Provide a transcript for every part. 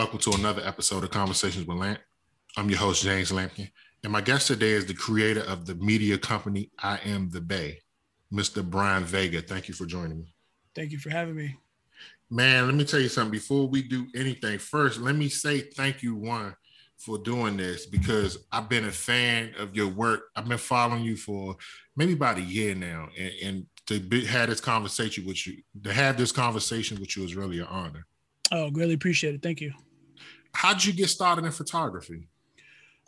Welcome to another episode of Conversations with Lamp. I'm your host, James Lampkin, and my guest today is the creator of the media company I Am the Bay, Mr. Brian Vega. Thank you for joining me. Thank you for having me. Man, let me tell you something. Before we do anything, first, let me say thank you, one, for doing this because I've been a fan of your work. I've been following you for maybe about a year now, and, and to be, have this conversation with you, to have this conversation with you is really an honor. Oh, greatly appreciate it. Thank you. How did you get started in photography?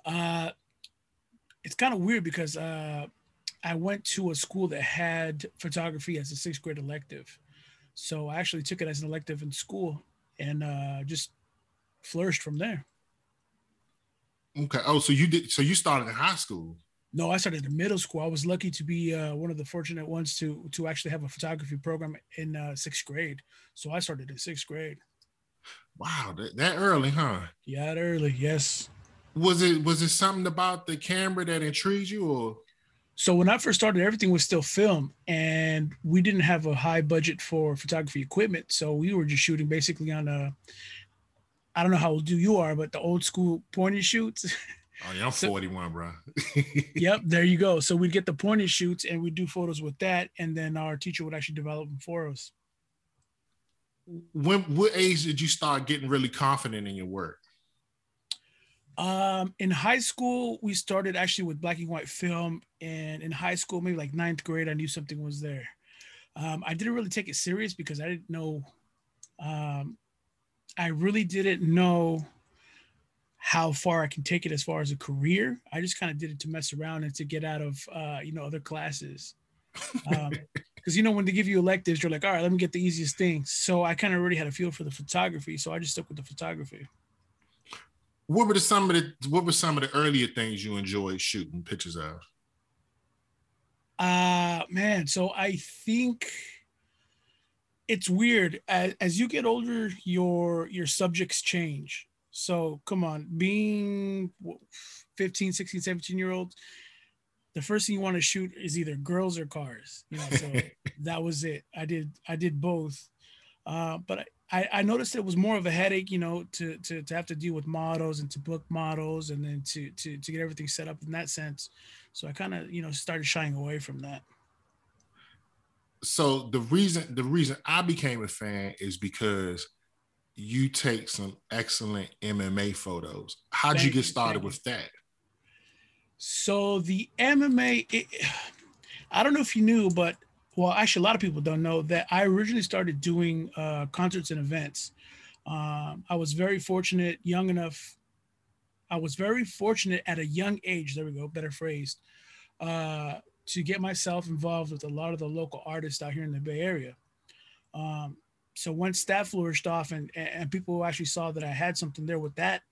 Uh, it's kind of weird because uh, I went to a school that had photography as a sixth grade elective. So I actually took it as an elective in school and uh, just flourished from there. Okay. Oh, so you did. So you started in high school. No, I started in middle school. I was lucky to be uh, one of the fortunate ones to to actually have a photography program in uh, sixth grade. So I started in sixth grade. Wow, that, that early, huh? Yeah, that early. Yes. Was it was it something about the camera that intrigued you, or? So when I first started, everything was still film, and we didn't have a high budget for photography equipment. So we were just shooting basically on a. I don't know how old you are, but the old school point and shoots. Oh yeah, I'm so, 41, bro. yep, there you go. So we'd get the point and shoots, and we'd do photos with that, and then our teacher would actually develop them for us when what age did you start getting really confident in your work? Um, in high school, we started actually with black and white film, and in high school, maybe like ninth grade, I knew something was there. Um, I didn't really take it serious because I didn't know. Um, I really didn't know how far I can take it as far as a career. I just kind of did it to mess around and to get out of uh, you know other classes. Um, because you know when they give you electives, you're like, all right, let me get the easiest thing. So I kind of already had a feel for the photography, so I just stuck with the photography. What were the, some of the what were some of the earlier things you enjoyed shooting pictures of? Uh man, so I think it's weird as, as you get older, your your subjects change. So come on, being 15, 16, 17 year olds, the first thing you want to shoot is either girls or cars. You know, so that was it. I did I did both, uh, but I, I noticed it was more of a headache. You know, to to to have to deal with models and to book models and then to to to get everything set up in that sense. So I kind of you know started shying away from that. So the reason the reason I became a fan is because you take some excellent MMA photos. How'd Thank you get started you. with that? So the MMA, it, I don't know if you knew, but well, actually, a lot of people don't know that I originally started doing uh, concerts and events. Um, I was very fortunate, young enough. I was very fortunate at a young age. There we go, better phrased, uh, to get myself involved with a lot of the local artists out here in the Bay Area. Um, so once that flourished off, and and people actually saw that I had something there with that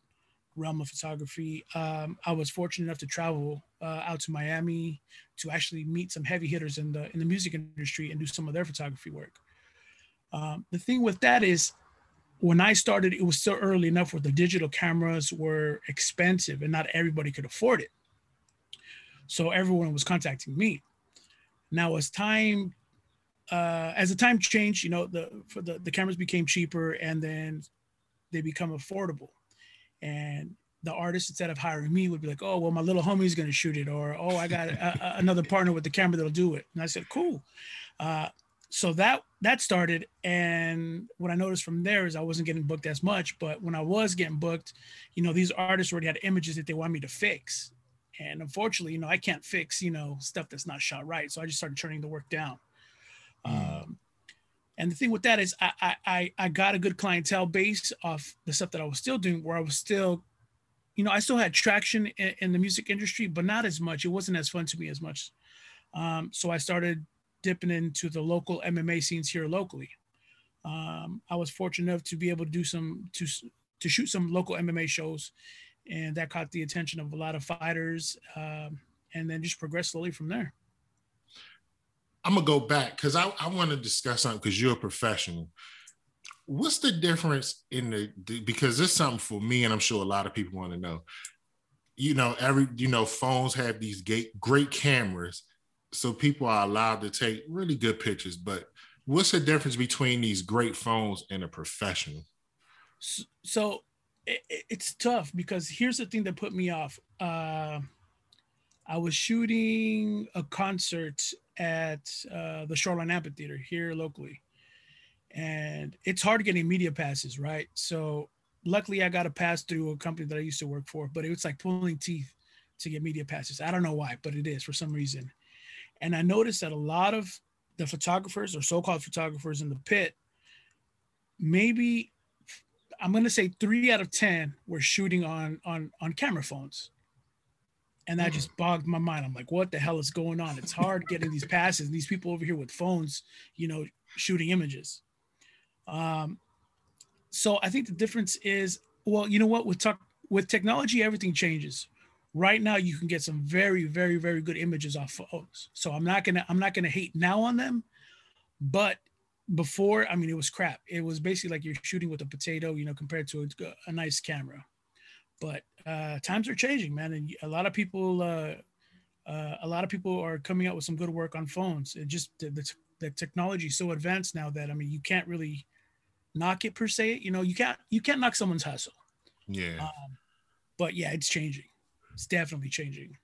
realm of photography. Um, I was fortunate enough to travel uh, out to Miami to actually meet some heavy hitters in the in the music industry and do some of their photography work. Um, the thing with that is, when I started, it was still early enough where the digital cameras were expensive and not everybody could afford it. So everyone was contacting me. Now, as time uh, as the time changed, you know, the for the, the cameras became cheaper and then they become affordable and the artist instead of hiring me would be like, "Oh, well, my little homie's gonna shoot it," or "Oh, I got a, a, another partner with the camera that'll do it." And I said, "Cool." Uh, so that that started, and what I noticed from there is I wasn't getting booked as much, but when I was getting booked, you know, these artists already had images that they want me to fix, and unfortunately, you know, I can't fix you know stuff that's not shot right, so I just started turning the work down. Mm. Um, and the thing with that is I, I I got a good clientele base off the stuff that I was still doing where I was still, you know, I still had traction in, in the music industry, but not as much. It wasn't as fun to me as much. Um, so I started dipping into the local MMA scenes here locally. Um, I was fortunate enough to be able to do some to to shoot some local MMA shows, and that caught the attention of a lot of fighters, um, and then just progressed slowly from there. I'm gonna go back because I, I want to discuss something because you're a professional. What's the difference in the, the because this is something for me, and I'm sure a lot of people want to know. You know, every you know, phones have these great great cameras, so people are allowed to take really good pictures. But what's the difference between these great phones and a professional? So it, it's tough because here's the thing that put me off. Uh, I was shooting a concert at uh, the Shoreline Amphitheater here locally, and it's hard getting media passes, right? So luckily, I got a pass through a company that I used to work for, but it was like pulling teeth to get media passes. I don't know why, but it is for some reason. And I noticed that a lot of the photographers or so-called photographers in the pit, maybe I'm to say three out of ten were shooting on on on camera phones, and that mm. just bogged my mind. I'm like, what the hell is going on? It's hard getting these passes. And these people over here with phones, you know, shooting images. Um, so I think the difference is, well, you know what? With talk with technology, everything changes. Right now, you can get some very, very, very good images off phones. So I'm not gonna I'm not gonna hate now on them, but before, I mean, it was crap. It was basically like you're shooting with a potato, you know, compared to a, a nice camera. But uh, times are changing, man, and a lot of people, uh, uh, a lot of people are coming out with some good work on phones. It just the, the, the technology is so advanced now that I mean, you can't really knock it per se. You know, you can't you can't knock someone's hustle. Yeah. Um, but yeah, it's changing. It's definitely changing.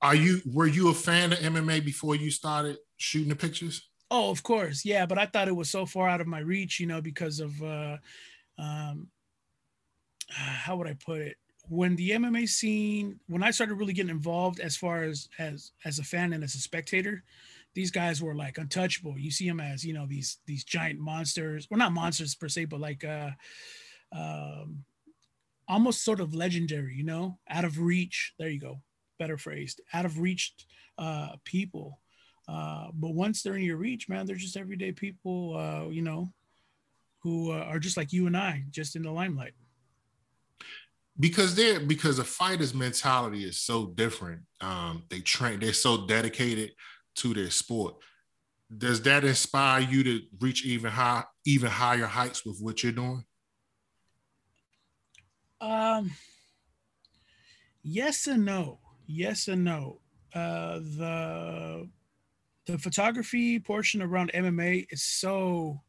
Are you were you a fan of MMA before you started shooting the pictures? Oh, of course, yeah. But I thought it was so far out of my reach, you know, because of uh, um, how would I put it? When the MMA scene, when I started really getting involved, as far as as as a fan and as a spectator, these guys were like untouchable. You see them as you know these these giant monsters, well not monsters per se, but like uh, um, almost sort of legendary. You know, out of reach. There you go, better phrased. Out of reach uh, people uh, but once they're in your reach, man, they're just everyday people, uh, you know, who uh, are just like you and I, just in the limelight. Because they're because a fighter's mentality is so different. Um, they train, they're so dedicated to their sport. Does that inspire you to reach even high, even higher heights with what you're doing? Um, yes and no. Yes and no. Uh, the the photography portion around MMA is so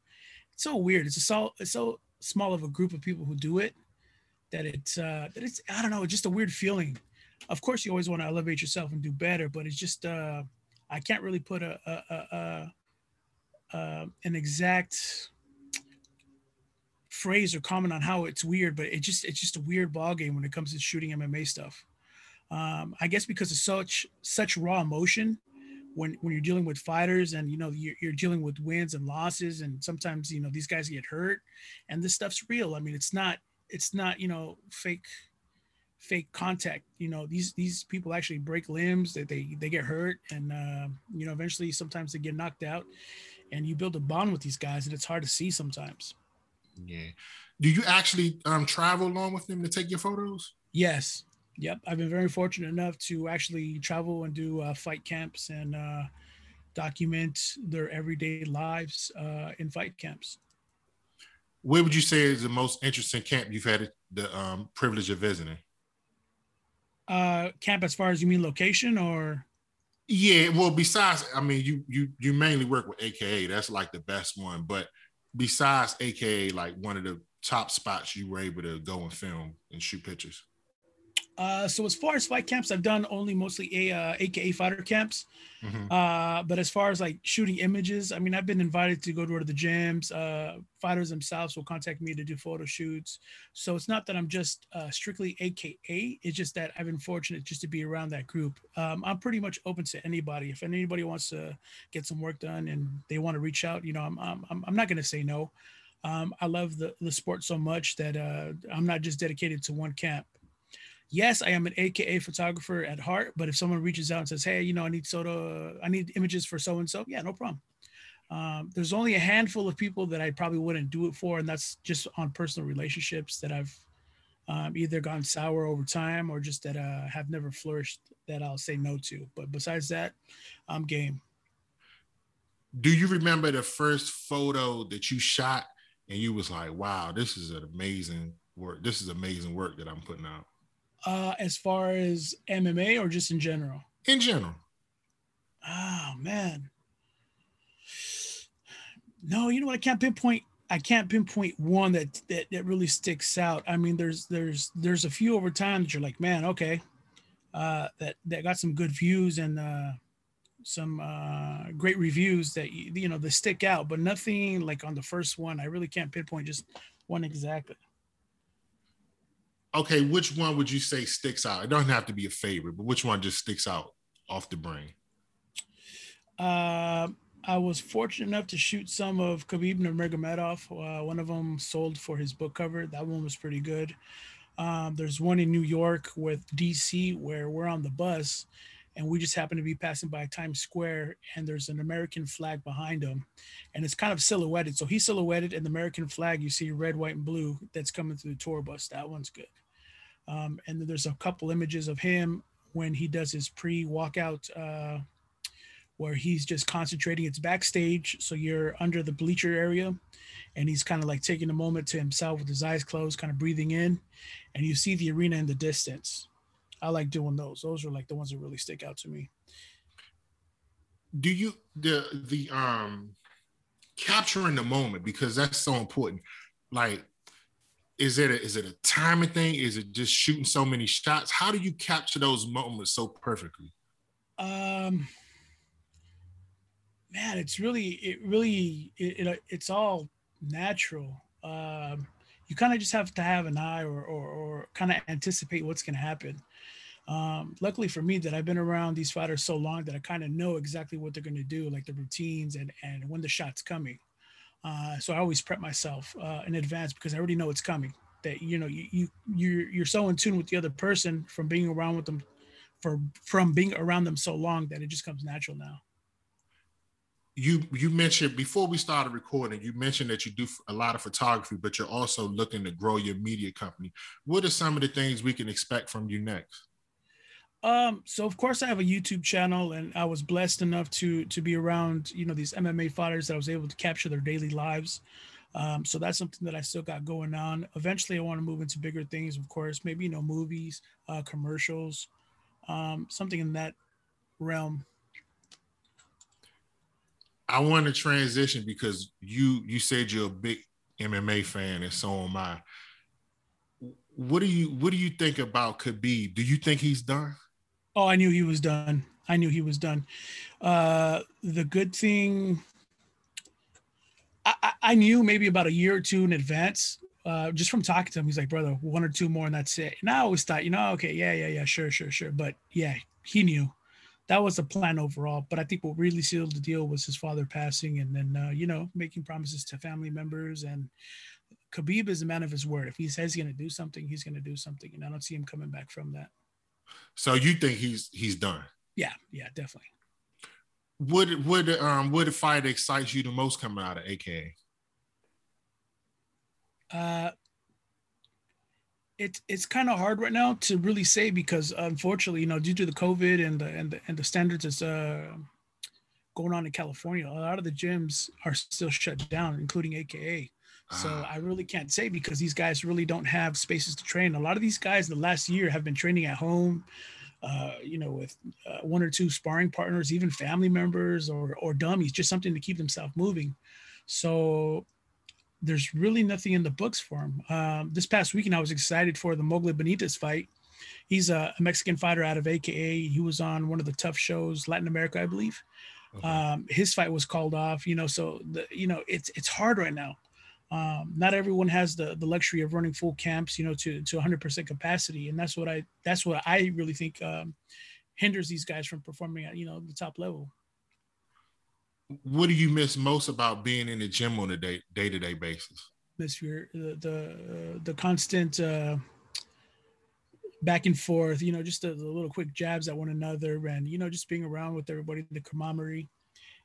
it's so weird. It's a so it's so small of a group of people who do it that it's uh that it's I don't know, just a weird feeling. Of course, you always want to elevate yourself and do better, but it's just uh I can't really put a, a, a, a uh, an exact phrase or comment on how it's weird, but it just it's just a weird ball game when it comes to shooting MMA stuff. Um, I guess because of such such raw emotion when when you're dealing with fighters and you know you're, you're dealing with wins and losses and sometimes you know these guys get hurt and this stuff's real i mean it's not it's not you know fake fake contact. You know these these people actually break limbs that they they get hurt and uh, you know eventually sometimes they get knocked out and you build a bond with these guys and it's hard to see sometimes. Yeah. Do you actually um travel along with them to take your photos? Yes. Yep, I've been very fortunate enough to actually travel and do uh, fight camps and uh, document their everyday lives uh, in fight camps. Where would you say is the most interesting camp you've had the um, privilege of visiting? Uh, camp, as far as you mean location, or? Yeah, well, besides, I mean, you you you mainly work with AKA. That's like the best one, but besides AKA, like one of the top spots you were able to go and film and shoot pictures. Uh, so as far as fight camps, I've done only mostly a uh, AKA fighter camps. Mm-hmm. Uh, but as far as like shooting images, I mean, I've been invited to go to the gyms. Uh, fighters themselves will contact me to do photo shoots. So it's not that I'm just uh, strictly AKA. It's just that I've been fortunate just to be around that group. Um, I'm pretty much open to anybody. If anybody wants to get some work done and they want to reach out, you know, I'm I'm, I'm not going to say no. Um, I love the, the sport so much that uh, I'm not just dedicated to one camp yes, I am an AKA photographer at heart, but if someone reaches out and says, hey, you know, I need soda, I need images for so and so, yeah, no problem. Um, there's only a handful of people that I probably wouldn't do it for, and that's just on personal relationships that I've um, either gone sour over time or just that uh, have never flourished that I'll say no to. But besides that, I'm game. Do you remember the first photo that you shot and you was like, wow, this is an amazing work. This is amazing work that I'm putting out? Uh, as far as MMA or just in general? In general. Oh man. No, you know what? I can't pinpoint I can't pinpoint one that, that that really sticks out. I mean, there's there's there's a few over time that you're like, man, okay, uh, that that got some good views and uh, some uh, great reviews that you know that stick out, but nothing like on the first one. I really can't pinpoint just one exactly. Okay, which one would you say sticks out? It doesn't have to be a favorite, but which one just sticks out off the brain? Uh, I was fortunate enough to shoot some of Khabib Nurmagomedov. Uh, one of them sold for his book cover. That one was pretty good. Um, there's one in New York with DC where we're on the bus and we just happen to be passing by Times Square and there's an American flag behind him and it's kind of silhouetted. So he's silhouetted and the American flag, you see red, white, and blue that's coming through the tour bus. That one's good. Um, and then there's a couple images of him when he does his pre walkout uh, where he's just concentrating. It's backstage, so you're under the bleacher area, and he's kind of like taking a moment to himself with his eyes closed, kind of breathing in, and you see the arena in the distance. I like doing those. Those are like the ones that really stick out to me. Do you the the um capturing the moment because that's so important? Like, is it a, is it a timing thing? Is it just shooting so many shots? How do you capture those moments so perfectly? Um man, it's really, it really, it, it it's all natural. Um, you kind of just have to have an eye or, or, or kind of anticipate what's going to happen. Um, luckily for me that I've been around these fighters so long that I kind of know exactly what they're going to do, like the routines and, and when the shot's coming. Uh, so I always prep myself uh, in advance because I already know it's coming. That you know you you you're, you're so in tune with the other person from being around with them, for from being around them so long that it just comes natural now you you mentioned before we started recording you mentioned that you do a lot of photography but you're also looking to grow your media company what are some of the things we can expect from you next um so of course i have a youtube channel and i was blessed enough to to be around you know these mma fighters that i was able to capture their daily lives um, so that's something that I still got going on. Eventually, I want to move into bigger things, of course, maybe you know movies, uh, commercials, um, something in that realm. I want to transition because you you said you're a big MMA fan, and so am I. What do you what do you think about Khabib? Do you think he's done? Oh, I knew he was done. I knew he was done. Uh, the good thing, I, I knew maybe about a year or two in advance. Uh, just from talking to him, he's like, brother, one or two more, and that's it. And I always thought, you know, okay, yeah, yeah, yeah, sure, sure, sure. But yeah, he knew that was the plan overall. But I think what really sealed the deal was his father passing, and then uh, you know making promises to family members. And Khabib is a man of his word. If he says he's going to do something, he's going to do something, and I don't see him coming back from that. So you think he's he's done? Yeah, yeah, definitely. Would would um would fight excites you the most coming out of AKA? Uh, it's it's kind of hard right now to really say because unfortunately, you know, due to the COVID and the and the and the standards that's uh, going on in California, a lot of the gyms are still shut down, including AKA. So ah. I really can't say because these guys really don't have spaces to train. A lot of these guys the last year have been training at home, uh, you know, with uh, one or two sparring partners, even family members or or dummies, just something to keep themselves moving. So there's really nothing in the books for him. Um, this past weekend, I was excited for the Moggly Benitez fight. He's a, a, Mexican fighter out of AKA. He was on one of the TUF shows, Latin America, I believe. Okay. Um, his fight was called off, you know. So the, you know, it's it's hard right now. Um, not everyone has the the luxury of running full camps, you know, to to 100% capacity, and that's what I that's what I really think um, hinders these guys from performing at you know the top level what do you miss most about being in the gym on a day day to day basis? Miss your the the, uh, the constant uh, back and forth. You know, just the, the, little quick jabs at one another, and you know, just being around with everybody, the camaraderie,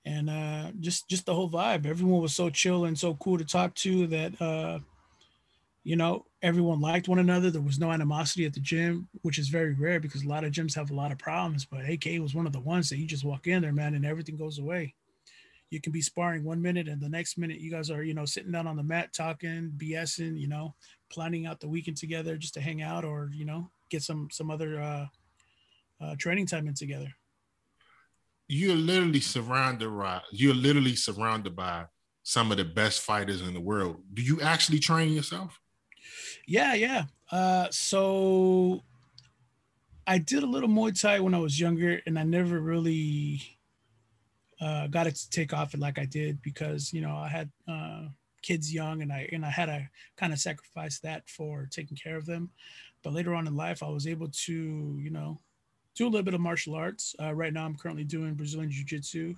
and uh, just just the whole vibe. Everyone was so chill and so cool to talk to that. Uh, you know, everyone liked one another. There was no animosity at the gym, which is very rare because a lot of gyms have a lot of problems. But AK was one of the ones that you just walk in there, man, and everything goes away you can be sparring one minute and the next minute you guys are you know sitting down on the mat talking bsing you know planning out the weekend together just to hang out or you know get some some other uh, uh training time in together you're literally surrounded right you're literally surrounded by some of the best fighters in the world. Do you actually train yourself? Yeah, yeah. Uh, so I did a little Muay Thai when I was younger, and I never really uh, got it to take off like I did because you know I had uh, kids young, and I and I had to kind of sacrifice that for taking care of them. But later on in life, I was able to you know do a little bit of martial arts. Uh, right now, I'm currently doing Brazilian Jiu Jitsu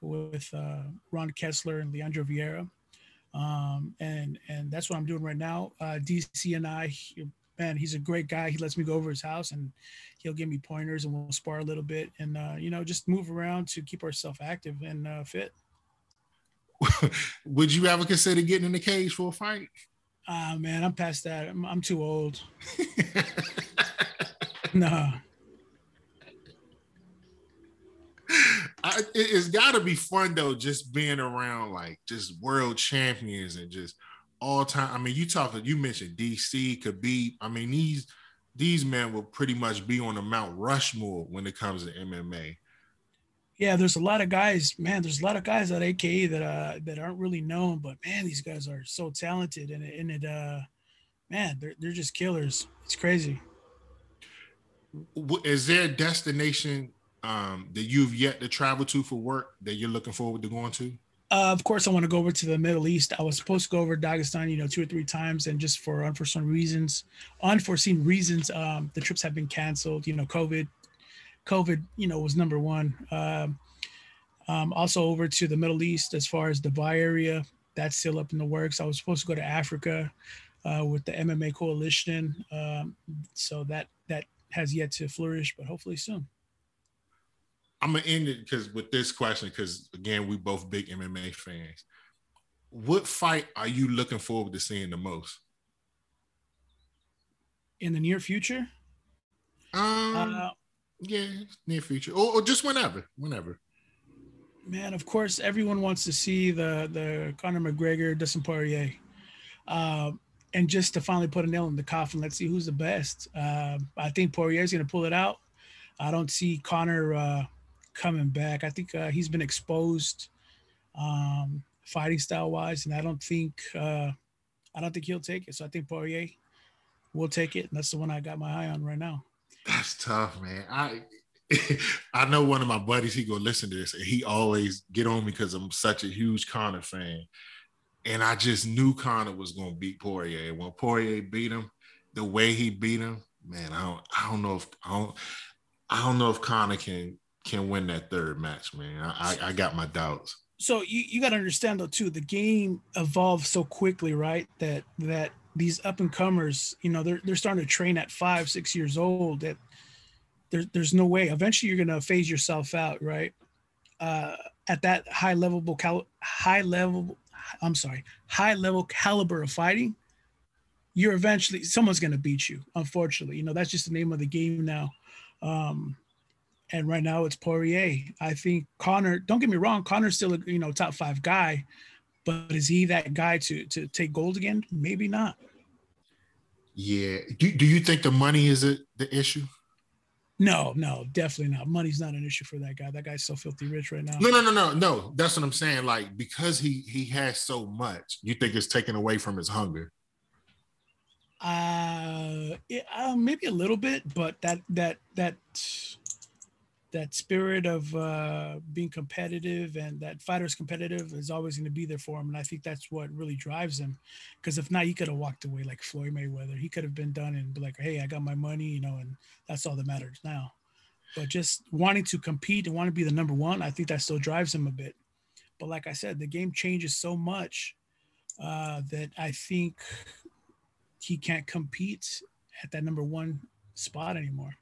with uh, Ron Kessler and Leandro Vieira. Um, and and that's what I'm doing right now. Uh, DC and I, man, he's a great guy. He lets me go over his house and he'll give me pointers and we'll spar a little bit and uh, you know just move around to keep ourselves active and uh, fit. Would you ever consider getting in the cage for a fight? Ah, man, I'm past that. I'm, I'm too old. no. I, it's got to be fun though, just being around like just world champions and just all time. I mean, you talk, you mentioned DC, Khabib. I mean, these these men will pretty much be on the Mount Rushmore when it comes to MMA. Yeah, there's a lot of guys, man. There's a lot of guys at AKA that uh that aren't really known, but man, these guys are so talented, and it, and it uh, man, they're they're just killers. It's crazy. Is there a destination um, that you've yet to travel to for work that you're looking forward to going to? Uh, of course, I want to go over to the Middle East. I was supposed to go over to Dagestan, you know, two or three times, and just for unforeseen reasons, unforeseen reasons, um, the trips have been canceled. You know, COVID, COVID, you know, was number one. Um, um, also over to the Middle East, as far as Dubai area, that's still up in the works. I was supposed to go to Africa uh, with the MMA coalition, um, so that that has yet to flourish, but hopefully soon. I'm gonna end it because with this question, because again, we both big MMA fans. What fight are you looking forward to seeing the most? In the near future? Um, uh, yeah, near future, or, or, just whenever, whenever. Man, of course, everyone wants to see the the Conor McGregor, Dustin Poirier, uh, and just to finally put a nail in the coffin. Let's see who's the best. Uh, I think Poirier's going to pull it out. I don't see Conor uh, coming back. I think uh, he's been exposed um, fighting style wise, and I don't think uh, I don't think he'll take it. So I think Poirier will take it, and that's the one I got my eye on right now. That's tough, man. I I know one of my buddies. He go listen to this, and he always get on me because I'm such a huge Conor fan, and I just knew Conor was going to beat Poirier. When Poirier beat him, the way he beat him, man, I don't I don't know if I don't I don't know if Conor can can win that third match, man. I, I got my doubts. So you, you got to understand though too, the game evolves so quickly, right? That that these up and comers, you know, they're they're starting to train at five, six years old. That there's there's no way. Eventually, you're gonna phase yourself out, right? Uh, at that high level cal- high level, I'm sorry, high level caliber of fighting, you're eventually someone's gonna beat you. Unfortunately, you know that's just the name of the game now. Um, and right now it's Poirier. I think Conor. Don't get me wrong, Conor's still a you know top five guy, but is he that guy to to take gold again? Maybe not. Yeah. Do Do you think the money is it the issue? No, no, definitely not. Money's not an issue for that guy. That guy's so filthy rich right now. No, no, no, no, no. That's what I'm saying. Like because he he has so much, you think it's taken away from his hunger? Uh, it, uh maybe a little bit, but that that that that spirit of uh, being competitive and that fighter's competitive is always going to be there for him. And I think that's what really drives him. Because if not, he could have walked away like Floyd Mayweather. He could have been done and be like, hey, I got my money, you know, and that's all that matters now. But just wanting to compete and want to be the number one, I think that still drives him a bit. But like I said, the game changes so much uh, that I think he can't compete at that number one spot anymore.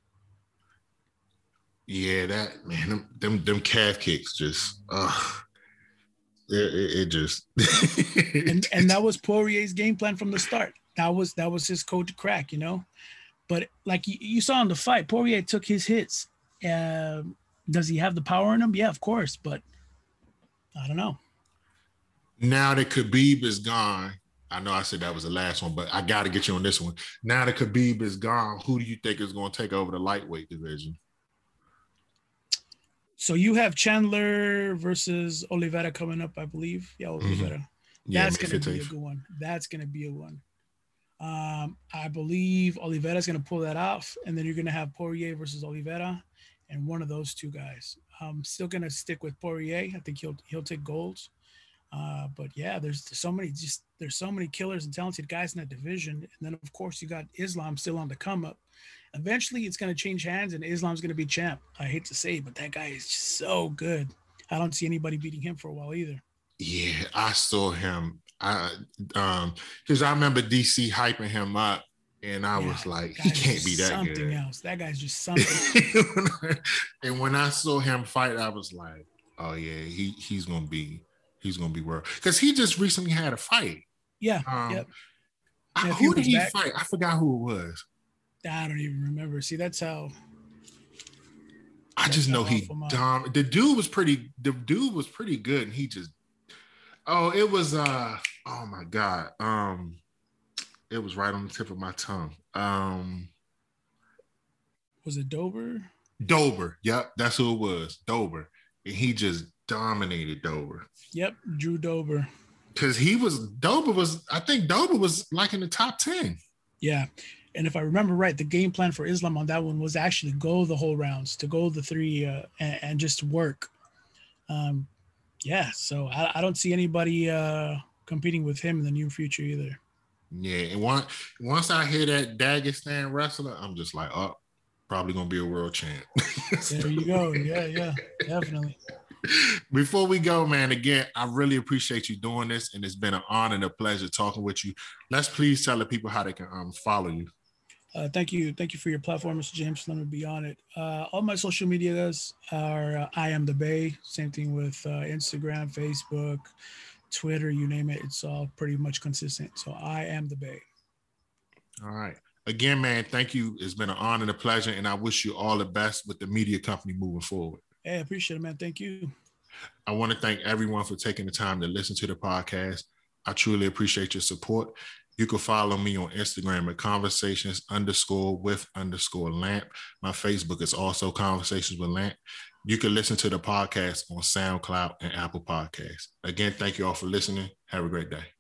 Yeah, that man, them them, them calf kicks just uh it, it, it just and, and that was Poirier's game plan from the start. That was that was his code to crack, you know. But like you, you saw in the fight, Poirier took his hits. Uh, does he have the power in him? Yeah, of course, but I don't know. Now that Khabib is gone, I know I said that was the last one, but I got to get you on this one. Now that Khabib is gone, who do you think is going to take over the lightweight division? So you have Chandler versus Oliveira coming up, I believe. Yeah, mm-hmm. Oliveira. Mm-hmm. Yeah, That's going to be a good one. That's going to be a one. Um, I believe Oliveira's going to pull that off, and then you're going to have Poirier versus Oliveira, and one of those two guys. I'm still going to stick with Poirier. I think he'll he'll take golds. Uh, but yeah, there's so many just there's so many killers and talented guys in that division, and then of course you got Islam still on the come up. Eventually, it's going to change hands, and Islam's going to be champ. I hate to say, it, but that guy is so good. I don't see anybody beating him for a while either. Yeah, I saw him. I um because I remember DC hyping him up, and I yeah, was like, he can't be that something good. else. That guy's just something. and when I saw him fight, I was like, oh yeah, he he's gonna be he's gonna be world because he just recently had a fight. Yeah. Um, yep. I, who did he back, fight? I forgot who it was. I don't even remember. See, that's how. I just know he dom. The dude was pretty. The dude was pretty good, and he just. Oh, it was. uh Oh my god. Um, it was right on the tip of my tongue. Um. Was it Dober? Dober. Yep, that's who it was. Dober, and he just dominated Dober. Yep, Drew Dober. Because he was Dober was. I think Dober was like in the top ten. Yeah, and if I remember right, the game plan for Islam on that one was actually go the whole rounds, to go the three, uh, and, and, just work. Um, yeah, so I, I don't see anybody uh, competing with him in the near future either. Yeah, and once once I hear that Dagestan wrestler, I'm just like, oh, probably gonna be a world champ. there you go. Yeah, yeah, definitely. Before we go, man, again, I really appreciate you doing this, and it's been an honor and a pleasure talking with you. Let's please tell the people how they can um, follow you. Uh, thank you. Thank you for your platform, Mr. James. Let me be on it. Uh, all my social medias are uh, I am the Bay. Same thing with uh, Instagram, Facebook, Twitter, you name it. It's all pretty much consistent. So I am the Bay. All right. Again, man, thank you. It's been an honor and a pleasure. And I wish you all the best with the media company moving forward. Hey, I appreciate it, man. Thank you. I want to thank everyone for taking the time to listen to the podcast. I truly appreciate your support. You can follow me on Instagram at conversations underscore with underscore lamp. My Facebook is also conversations with lamp. You can listen to the podcast on SoundCloud and Apple Podcasts. Again, thank you all for listening. Have a great day.